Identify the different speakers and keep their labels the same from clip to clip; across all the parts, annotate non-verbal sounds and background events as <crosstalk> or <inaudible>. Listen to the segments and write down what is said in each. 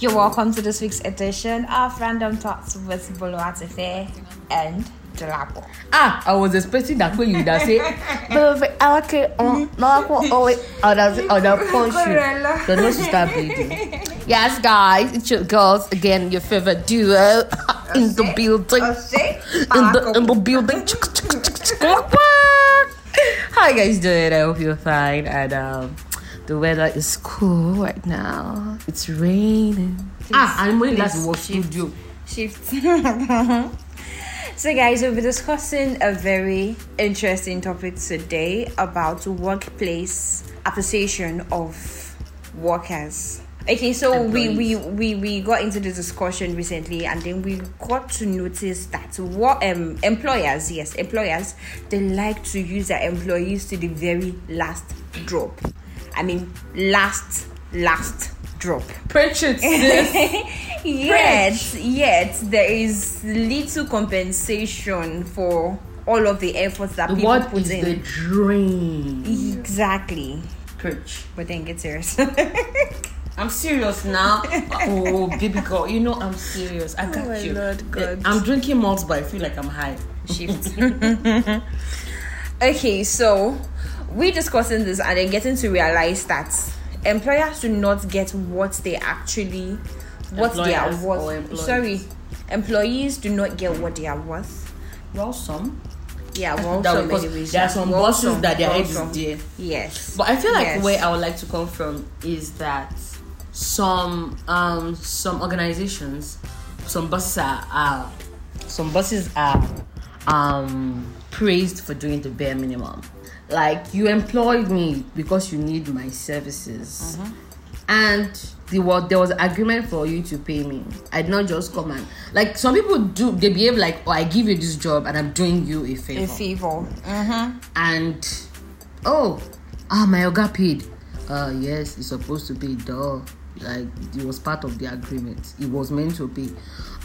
Speaker 1: You're welcome to this week's edition of Random Thoughts with Boloatife and Delabo.
Speaker 2: Ah, I was expecting that when you would say, "Baby, I like it <laughs> no, I want wait, I would have, I would have punched you. The nose start bleeding. Yes, guys, it's your girls again, your favorite duo <laughs> in the building. In the, in the building. How you guys doing? I hope you're fine. And um, the weather is cool right now. It's raining. Ah, and when last was studio.
Speaker 1: Shift. <laughs> so, guys, we'll be discussing a very interesting topic today about workplace appreciation of workers. Okay, so we, we we we got into the discussion recently, and then we got to notice that what um employers, yes, employers, they like to use their employees to the very last drop. I mean, last last drop.
Speaker 2: Preach it,
Speaker 1: yet, yet there is little compensation for all of the efforts that people
Speaker 2: what
Speaker 1: put
Speaker 2: is
Speaker 1: in.
Speaker 2: the dream?
Speaker 1: Exactly.
Speaker 2: Preach.
Speaker 1: But then get serious. <laughs>
Speaker 2: I'm serious now. oh, <laughs> baby girl, you know I'm serious. I got
Speaker 1: Oh my
Speaker 2: you.
Speaker 1: Lord God.
Speaker 2: I'm drinking malt, but I feel like I'm high.
Speaker 1: shift. <laughs> okay, so we discussing this and then getting to realize that employers do not get what they actually what they are
Speaker 2: or
Speaker 1: worth.
Speaker 2: employees?
Speaker 1: Sorry, employees do not get what they are worth.
Speaker 2: Well, some.
Speaker 1: Yeah, well,
Speaker 2: That
Speaker 1: so
Speaker 2: because
Speaker 1: many reasons.
Speaker 2: there are some
Speaker 1: Well,
Speaker 2: bosses
Speaker 1: some-
Speaker 2: that their
Speaker 1: well,
Speaker 2: head is there.
Speaker 1: Yes,
Speaker 2: But I feel like
Speaker 1: Yes.
Speaker 2: where I would like to come from is that some um some organizations, some bosses are, are some bosses are um praised for doing the bare minimum. Like you employed me because you need my services. And the what there was agreement for you to pay me. I did not just come and like some people do they behave like oh I give you this job and I'm doing you a favor
Speaker 1: a favor. Mm-hmm.
Speaker 2: and oh ah my oga paid uh yes it's supposed to be duh like it was part of the agreement. It was meant to be.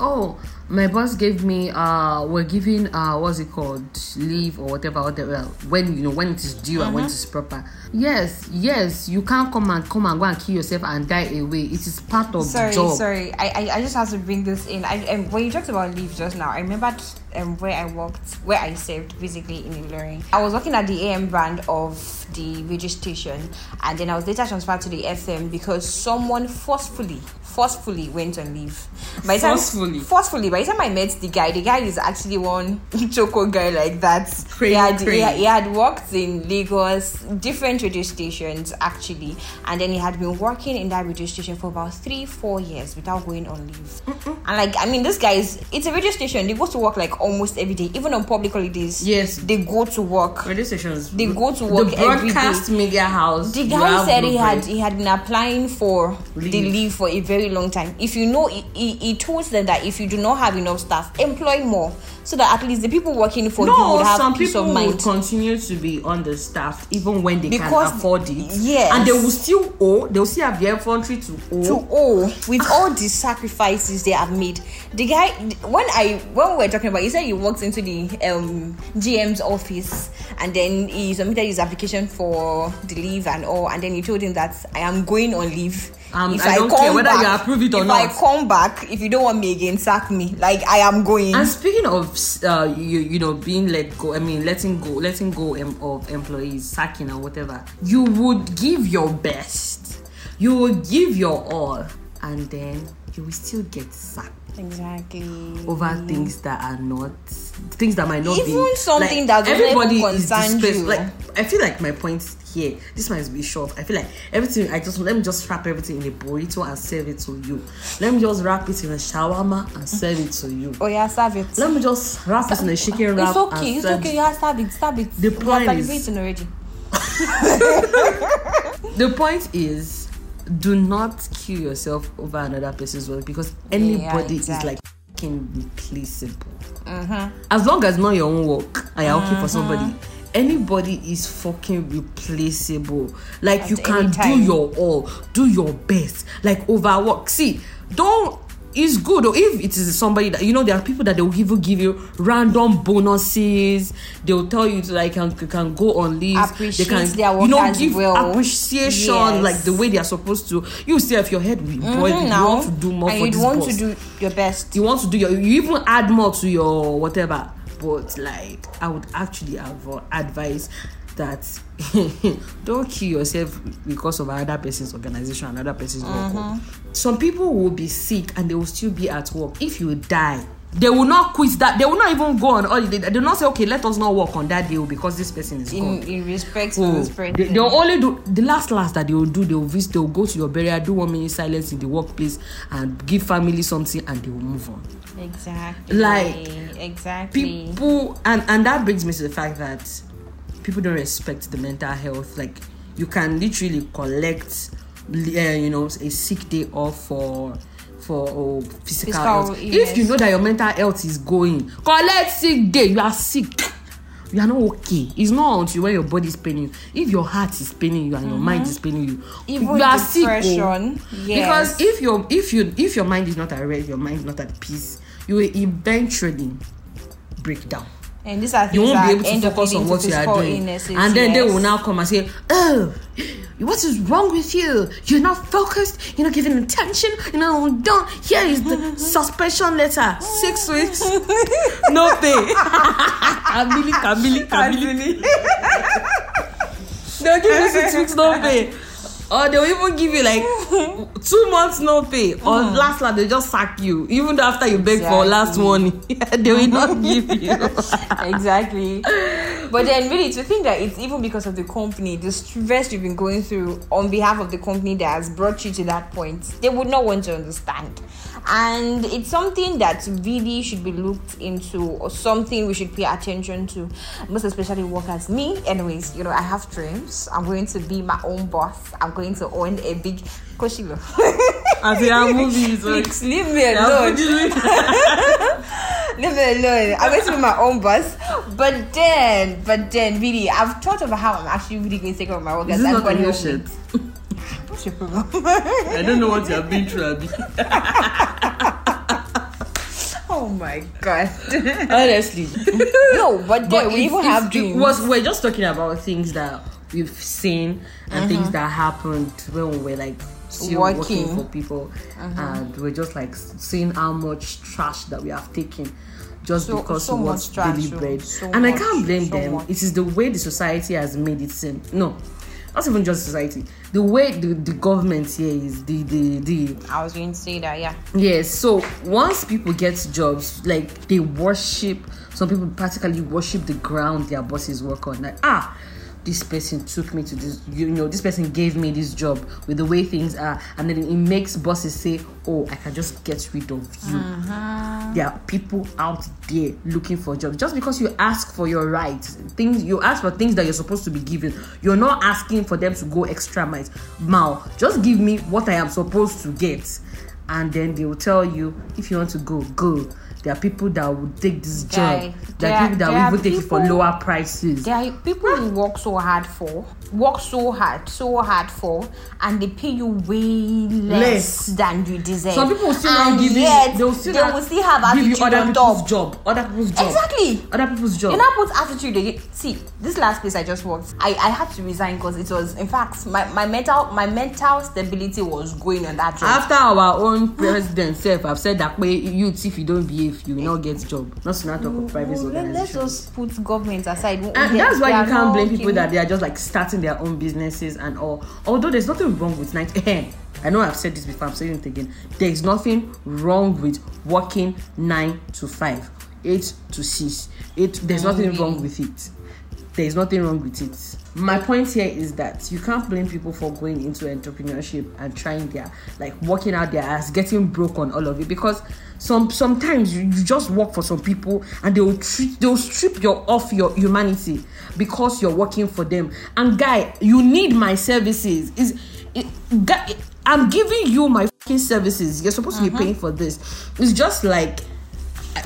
Speaker 2: Oh my boss gave me uh we're giving uh what's it called? Leave or whatever whatever when you know when it is due and when it is proper. Yes yes you can't come and come and go and kill yourself and die away. It is part of
Speaker 1: Sorry,
Speaker 2: the job.
Speaker 1: sorry. I, I, I just have to bring this in. I um, when you talked about leave just now, I remembered um, where I worked, where I served basically in Ilorin. I was working at the AM brand of the radio station, and then I was later transferred to the FM because someone forcefully, forcefully went on leave. By the time-
Speaker 2: Forcefully?
Speaker 1: forcefully. By the time I met the guy, the guy is actually one <laughs> choco guy like that.
Speaker 2: Crazy,
Speaker 1: he, had, he, he had worked in Lagos, different radio stations actually, and then he had been working in that radio station for about three, four years without going on leave. And like, I mean, this guy is, it's a radio station. They go to work like almost every day, even on public holidays.
Speaker 2: Yes.
Speaker 1: they go to work.
Speaker 2: radio stations
Speaker 1: They go to work
Speaker 2: the
Speaker 1: day.
Speaker 2: media house
Speaker 1: The guy said he had he had been applying for the
Speaker 2: Leave.
Speaker 1: leave for a very long time. If you know, he, he, he told them that if you do not have enough staff, employ more, so that at least the people working for you
Speaker 2: No,
Speaker 1: would have
Speaker 2: some
Speaker 1: peace
Speaker 2: people
Speaker 1: of
Speaker 2: will continue to be understaffed even when they
Speaker 1: Because-
Speaker 2: can afford it.
Speaker 1: yes.
Speaker 2: and they will still owe. They will still have the infantry to owe.
Speaker 1: to owe <laughs> with all the sacrifices they have made. The guy, when I when we were talking about, he said he walked into the um, GM's office and then he submitted his application for the leave and all, and then he told him that I am going on leave.
Speaker 2: Um, I don't care whether you approve it or
Speaker 1: if
Speaker 2: not.
Speaker 1: If I come back, if you don't want me again, sack me. Like I am going.
Speaker 2: And speaking of uh, you, you know being let go, I mean letting go, letting go of employees, sacking or whatever, you would give your best, you would give your all, and then you will still get sacked
Speaker 1: exactly.
Speaker 2: over things that are not things that might not be
Speaker 1: Even something
Speaker 2: like,
Speaker 1: that
Speaker 2: everybody is
Speaker 1: concern
Speaker 2: displaced.
Speaker 1: you.
Speaker 2: Like I feel like my point here, this might be short. I feel like everything I just let me just wrap everything in a burrito and serve it to you. Let me just wrap it in a shawarma and serve it to you.
Speaker 1: Oh yeah, serve it.
Speaker 2: Let me just wrap it in a chicken wrap.
Speaker 1: It's okay. It's
Speaker 2: serve
Speaker 1: okay. Yeah, stab it. Stab it.
Speaker 2: The point is-
Speaker 1: already.
Speaker 2: The point is, do not kill yourself over another person's work because anybody
Speaker 1: exactly.
Speaker 2: is like fucking replaceable. As long as not your own work and you're working for somebody, anybody is fucking replaceable. Like you can do your all, do your best. Like overwork. See, don't it's good or if it is somebody that you know there are people that they will even give you random bonuses they will tell you to like can, can go on leave
Speaker 1: Appreciate
Speaker 2: they can
Speaker 1: their work
Speaker 2: you know give
Speaker 1: well.
Speaker 2: appreciation
Speaker 1: Yes.
Speaker 2: like the way they are supposed to you see if your head will boil
Speaker 1: Mhm,
Speaker 2: you want to do more
Speaker 1: and
Speaker 2: for
Speaker 1: you want
Speaker 2: boss
Speaker 1: to do your best.
Speaker 2: you want to do your you even add more to your whatever but like i would actually advise that <laughs> don't kill yourself because of another person's organization another person's work
Speaker 1: Mm-hmm.
Speaker 2: some people will be sick and they will still be at work if you die they will not quit that they will not even go on holiday they will not say okay let us not work on that day because this person is gone
Speaker 1: In, in respect to
Speaker 2: Oh,
Speaker 1: this
Speaker 2: they,
Speaker 1: person.
Speaker 2: they'll only do the last last that they will do. They will visit. They will go to your burial, do one minute silence in the workplace, and give family something, and they will move on.
Speaker 1: Exactly.
Speaker 2: Like,
Speaker 1: exactly.
Speaker 2: People, and and that brings me to the fact that people don't respect the mental health. Like you can literally collect, uh, you know, a sick day off for. For oh, physical,
Speaker 1: Physical
Speaker 2: health.
Speaker 1: illness.
Speaker 2: If you know that your mental health is going, collect sick day. You are sick. You are not okay. It's not until when your body is paining you. If your heart is paining you and your mind is paining you,
Speaker 1: Mm-hmm. Even
Speaker 2: you are sick. oh.
Speaker 1: depression, yes.
Speaker 2: Because if your if you if your mind is not at rest, your mind is not at peace, you will eventually break down.
Speaker 1: And these are things
Speaker 2: You won't
Speaker 1: that
Speaker 2: be able to focus on what you are doing,
Speaker 1: illnesses,
Speaker 2: and then they will now come and say, "Oh, what is wrong with you? You're not focused. You're not giving attention. You know, don't. Here is the <laughs> suspension letter. Six weeks, <laughs> no pay. <laughs> Kamili, Kamili, Kamili. They'll give you six weeks no pay. Or they'll even give you like <laughs> two months no pay. Or last last they just sack you. Even after you beg for last money, <laughs> they will not <laughs> give you.
Speaker 1: exactly. But then, really, to think that it's even because of the company, the stress you've been going through on behalf of the company that has brought you to that point, they would not want to understand. And it's something that really should be looked into, or something we should pay attention to, most especially workers. Me, anyways, you know, I have dreams. I'm going to be my own boss. I'm going to own a big. Koshilo. <laughs>
Speaker 2: As they are movies, like,
Speaker 1: leave me alone. <laughs> Leave me alone. I'm going to be my own boss. But then, but then, really, I've thought about how I'm actually really going to take care of my workers.
Speaker 2: Is this
Speaker 1: and
Speaker 2: not
Speaker 1: God
Speaker 2: a new shit?
Speaker 1: What's your problem?
Speaker 2: I don't know what you have been through, Abby. <laughs>
Speaker 1: oh my god. <laughs>
Speaker 2: Honestly.
Speaker 1: no, but then we
Speaker 2: if-
Speaker 1: even have dreams.
Speaker 2: was we're just talking about things that we've seen and uh-huh. things that happened when we were like still working,
Speaker 1: Working.
Speaker 2: for people uh-huh. and we're just like seeing how much trash that we have taken just
Speaker 1: So-
Speaker 2: because
Speaker 1: so
Speaker 2: we want
Speaker 1: much
Speaker 2: daily bread
Speaker 1: so
Speaker 2: and i can't blame
Speaker 1: so
Speaker 2: them
Speaker 1: much.
Speaker 2: it is the way the society has made it seem no not even just society the way the, the government here is the the the
Speaker 1: I was going to say that, yeah.
Speaker 2: Yes, so once people get jobs, like they worship, some people practically worship the ground their bosses work on. Like, ah, this person took me to this, you know, this person gave me this job with the way things are, and then it makes bosses say, oh, I can just get rid of you. Uh-huh. There are people out there looking for jobs just because you ask for your rights, things you ask for things that you're supposed to be given. You're not asking for them to go extra miles. Mal, just give me what I am supposed to get and then they will tell you if you want to go go there are people that will take this job there, are people that will even take it for lower prices
Speaker 1: There are people who work so hard for, work so hard, so hard for, and they pay you way less,
Speaker 2: Less.
Speaker 1: than you deserve.
Speaker 2: some people will still
Speaker 1: and
Speaker 2: not give you they will still,
Speaker 1: they
Speaker 2: not
Speaker 1: will still have
Speaker 2: give you
Speaker 1: attitude
Speaker 2: other people's job other people's job
Speaker 1: Exactly.
Speaker 2: other people's job
Speaker 1: You now put attitude again. See, this last place I just worked, I, I had to resign because it was, in fact, my, my mental my mental stability was going on that job.
Speaker 2: after our own president sef have said that way youth if you don't behave you will not get job not to not talk of private
Speaker 1: let, let's just put government aside.
Speaker 2: Ah, and that's why you can't blame people that
Speaker 1: they
Speaker 2: are just like starting their own businesses and all. Although there's nothing wrong with night. <laughs> Eh, I know I've said this before. I'm saying it again. There is nothing wrong with working nine to five, eight to six. Eight. There's nothing wrong with it. There is nothing wrong with it. My point here is that you can't blame people for going into entrepreneurship and trying their like working out their ass, getting broke on all of it because some sometimes you, you just work for some people and they will treat they will strip your off your humanity because you're working for them. And guy, you need my services. Is it, guy, I'm giving you my fucking services. You're supposed to be uh-huh. paying for this. It's just like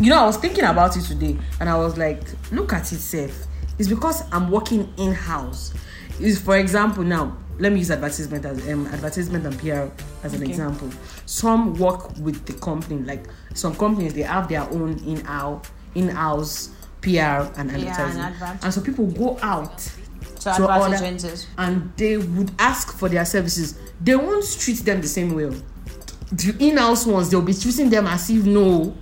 Speaker 2: you know, I was thinking about it today and I was like, look at it, safe. It's because I'm working in house. Is for example now, let me use advertisement as um, advertisement and PR as an
Speaker 1: Okay.
Speaker 2: example. Some work with the company, like some companies they have their own in house in house PR and advertising,
Speaker 1: advert.
Speaker 2: and and so people go out other-
Speaker 1: advertisements.
Speaker 2: and they would ask for their services. They won't treat them the same way. The in-house ones, they'll be treating them as if no,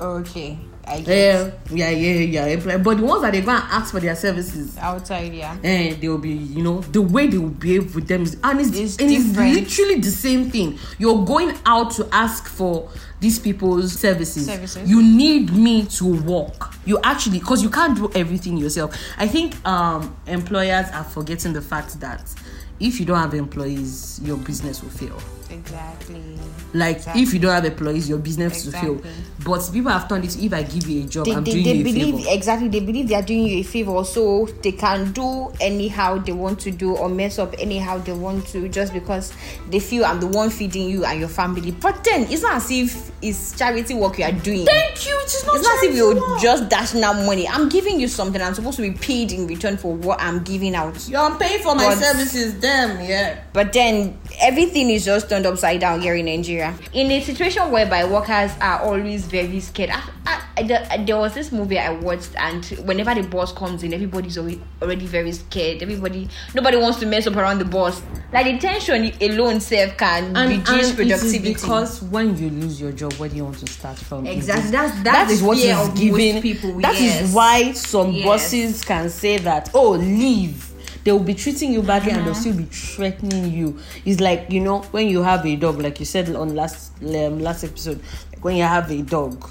Speaker 1: Okay. I guess.
Speaker 2: yeah, yeah, yeah, yeah. employee. But the ones that they go and ask for their services,
Speaker 1: Outside, yeah.
Speaker 2: and they will be, you know, the way they will behave with them is, and it's,
Speaker 1: It's
Speaker 2: and it's literally the same thing. You're going out to ask for these people's services.
Speaker 1: Services.
Speaker 2: You need me to work. You actually, because you can't do everything yourself. I think um, employers are forgetting the fact that if you don't have employees, your business will fail.
Speaker 1: Exactly.
Speaker 2: Like
Speaker 1: Exactly.
Speaker 2: if you don't have employees, your business will fail. But people have turned it. If I give you a job,
Speaker 1: They,
Speaker 2: I'm
Speaker 1: they,
Speaker 2: doing
Speaker 1: they
Speaker 2: you a
Speaker 1: believe
Speaker 2: favor.
Speaker 1: exactly they believe they are doing you a favor so they can do anyhow they want to do or mess up anyhow they want to just because they feel i'm the one feeding you and your family but then it's not as if it's charity work you are doing
Speaker 2: Thank you. It is not
Speaker 1: it's not as if you're
Speaker 2: work.
Speaker 1: just dashing out money i'm giving you something i'm supposed to be paid in return for what i'm giving out
Speaker 2: You're paying for my services, damn, yeah.
Speaker 1: But then everything is just turned upside down here in Nigeria. In a situation whereby workers are always very scared. I, I, I- there, there was this movie I watched, and whenever the boss comes in, everybody's already, already very scared. Everybody, nobody wants to mess up around the boss. Like the tension alone, self can and, reduce productivity.
Speaker 2: because when you lose your job, where do you want to start from?
Speaker 1: Exactly. That's- that's
Speaker 2: that is what is giving
Speaker 1: people,
Speaker 2: That is
Speaker 1: yes.
Speaker 2: why some
Speaker 1: Yes.
Speaker 2: bosses can say that, oh, leave. They will be treating you badly and they'll
Speaker 1: Uh-huh.
Speaker 2: still be threatening you. It's like you know when you have a dog, like you said on last um, last episode, like when you have a dog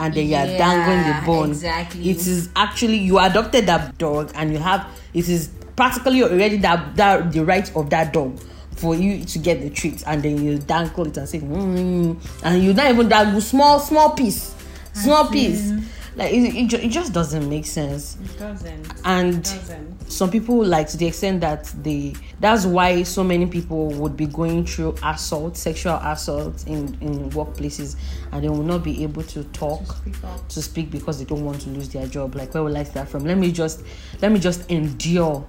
Speaker 2: and then you're
Speaker 1: Yeah,
Speaker 2: dangling the bone.
Speaker 1: exactly.
Speaker 2: It is actually you adopted that dog and you have it is practically already that, that the right of that dog for you to get the treat and then you dangle it and say mm, and you not even dangle small small piece small piece like it, it, ju- it just doesn't make sense.
Speaker 1: It doesn't.
Speaker 2: and
Speaker 1: doesn't.
Speaker 2: some people like to the extent that they that's why so many people would be going through assault sexual assault in in workplaces and they will not be able to talk
Speaker 1: speak
Speaker 2: to speak because they don't want to lose their job. Like where will i start from? Let me just let me just endure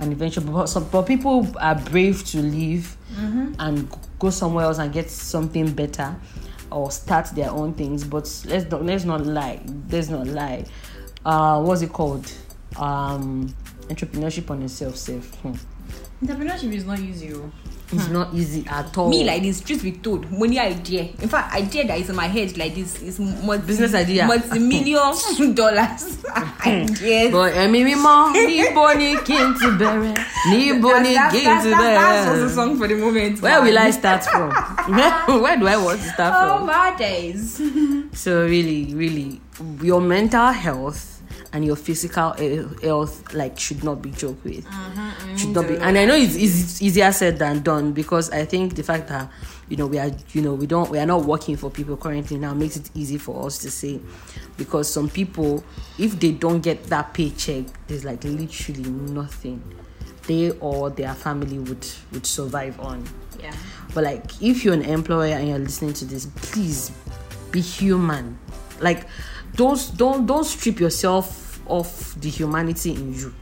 Speaker 2: and eventually but some but people are brave to leave mm-hmm. and go somewhere else and get something better or start their own things but let's not let's not lie let's not lie uh what's it called um entrepreneurship on itself self hmm.
Speaker 1: Entrepreneurship is not easy. Oh.
Speaker 2: it's not easy at all
Speaker 1: me like this truth be told money idea in fact idea that is in my head like this is multi,
Speaker 2: Business idea.
Speaker 1: multi-million <laughs> dollars hmm. ideas
Speaker 2: but ẹ̀mí mímọ́ níbo ni n ti bẹ̀rẹ̀ níbo ni kí n
Speaker 1: that's-
Speaker 2: ti
Speaker 1: that's- also
Speaker 2: bẹ̀rẹ̀.
Speaker 1: song for the moment
Speaker 2: Where will I start from? <laughs> Where do I want to start
Speaker 1: oh
Speaker 2: from?
Speaker 1: my days
Speaker 2: So really, really, your mental health and your physical health like should not be joked with. Mm-hmm, mm-hmm. Should not be. And I know it's, it's easier said than done because I think the fact that you know we are you know we don't we are not working for people currently now makes it easy for us to say because some people if they don't get that paycheck there's like literally nothing they or their family would would survive on
Speaker 1: yeah
Speaker 2: but like, if you're an employer and you're listening to this, please be human. Like, don't don't don't strip yourself of the humanity in you.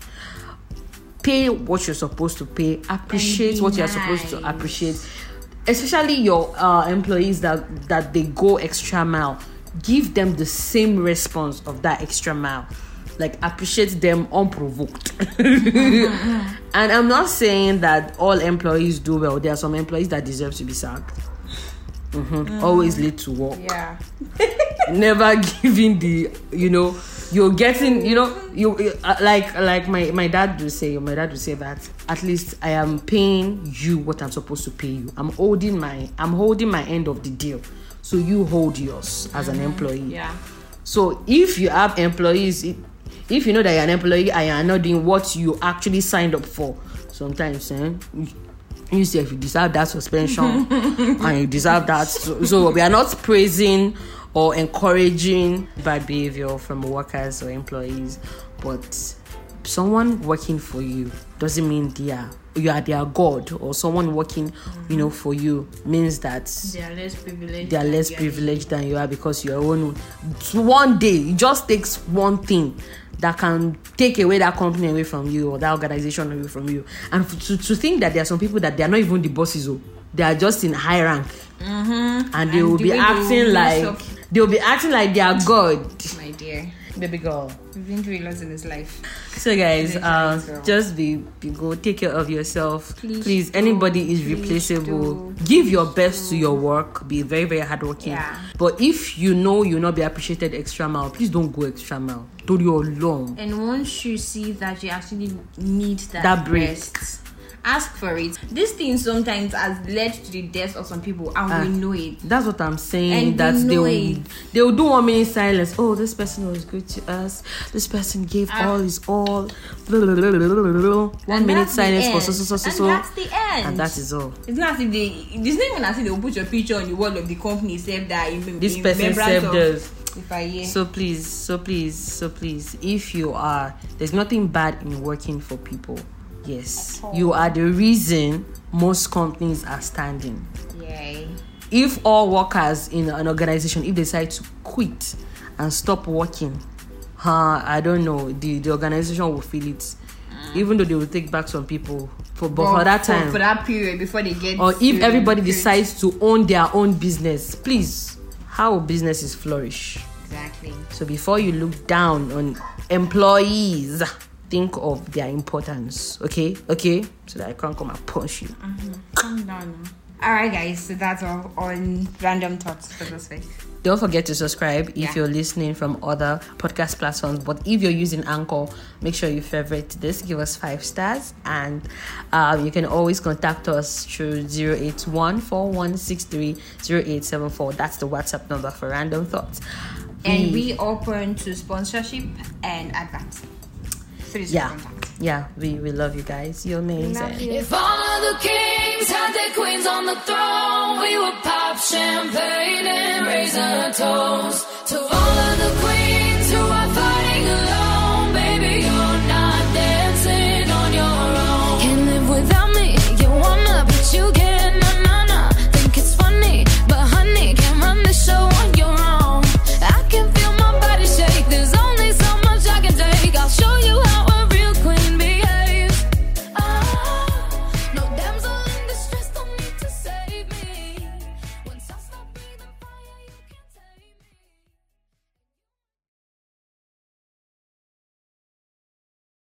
Speaker 2: Pay what you're supposed to pay. Appreciate what you're supposed to appreciate. Especially your uh, employees that that they go extra mile. Give them the same response of that extra mile. Like appreciate them unprovoked. <laughs> and I'm not saying that all employees do well. There are some employees that deserve to be sacked. Mhm. Always late to work.
Speaker 1: yeah <laughs>
Speaker 2: Never giving the, you know, you're getting, you know, you you- uh, like like my my dad would say. My dad would say that at least I am paying you what I'm supposed to pay you. I'm holding my I'm holding my end of the deal. So you hold yours as an employee.
Speaker 1: yeah
Speaker 2: So if you have employees, if- if you know that you're an employee and you're not doing what you actually signed up for, sometimes eh, you- you say if you deserve that suspension <laughs> and you deserve that. So, so we are not praising or encouraging bad behavior from workers or employees, but someone working for you doesn't mean they are you are their god or someone working you know for you means that
Speaker 1: They are less privileged.
Speaker 2: they are
Speaker 1: than
Speaker 2: less
Speaker 1: you
Speaker 2: privileged than you are because your own one day it just takes one thing that can take away that company away from you or that organization away from you. And to, to think that there are some people that they are not even the bosses oh they are just in high rank. Mm-hmm. And they
Speaker 1: And
Speaker 2: will be
Speaker 1: way they will
Speaker 2: acting like
Speaker 1: up.
Speaker 2: they will be acting like they are god.
Speaker 1: My dear,
Speaker 2: baby girl.
Speaker 1: We've been through a lot in this life.
Speaker 2: so guys uh, just be, be go take care of yourself. Please,
Speaker 1: Please do,
Speaker 2: anybody is
Speaker 1: please
Speaker 2: replaceable.
Speaker 1: do,
Speaker 2: give your best to your work. Be very very hardworking.
Speaker 1: Yeah.
Speaker 2: but if you know you'll not be appreciated extra mile please don't go extra mile. Do your long
Speaker 1: And once you see that you actually need that,
Speaker 2: That break.
Speaker 1: rest, ask for it. This thing sometimes has led to the death of some people, and
Speaker 2: Ah.
Speaker 1: we know it.
Speaker 2: that's what i'm saying
Speaker 1: And
Speaker 2: that
Speaker 1: they
Speaker 2: will,
Speaker 1: it.
Speaker 2: they will do one minute silence oh this person was good to us this person gave
Speaker 1: Ah.
Speaker 2: all his all one minute silence for so so so so
Speaker 1: and
Speaker 2: so
Speaker 1: that's the end.
Speaker 2: and that is all
Speaker 1: It's not as if they. It's not even as if they will put your picture on the wall of the company, save that in,
Speaker 2: this
Speaker 1: in
Speaker 2: person saved us
Speaker 1: If I hear.
Speaker 2: So please, so please, so please, if you are, there's nothing bad in working for people. Yes, you are the reason most companies are standing.
Speaker 1: Yay.
Speaker 2: If all workers in an organization, if they decide to quit and stop working, huh, I don't know, the, the organization will feel it. Mm. Even though they will take back some people, for, but for that time,
Speaker 1: for, that period before they get.
Speaker 2: or if everybody decides to own their own business, please, how businesses flourish?
Speaker 1: Exactly.
Speaker 2: So before you look down on employees, think of their importance. Okay? Okay? So that I can't come and punch you.
Speaker 1: Calm down. All right, guys. So that's all on random thoughts for this week.
Speaker 2: Don't forget to subscribe if
Speaker 1: Yeah.
Speaker 2: you're listening from other podcast platforms. But if you're using Anchor, make sure you favorite this, give us five stars, and um, you can always contact us through 081 4163 That's the WhatsApp number for random thoughts.
Speaker 1: And we open to sponsorship and advert. Please
Speaker 2: yeah,
Speaker 1: contact.
Speaker 2: yeah, we, we love you guys. You're amazing.
Speaker 1: you.
Speaker 3: If all of the kings had their queens on the throne, we would pop champagne and raise a toast to all of the queens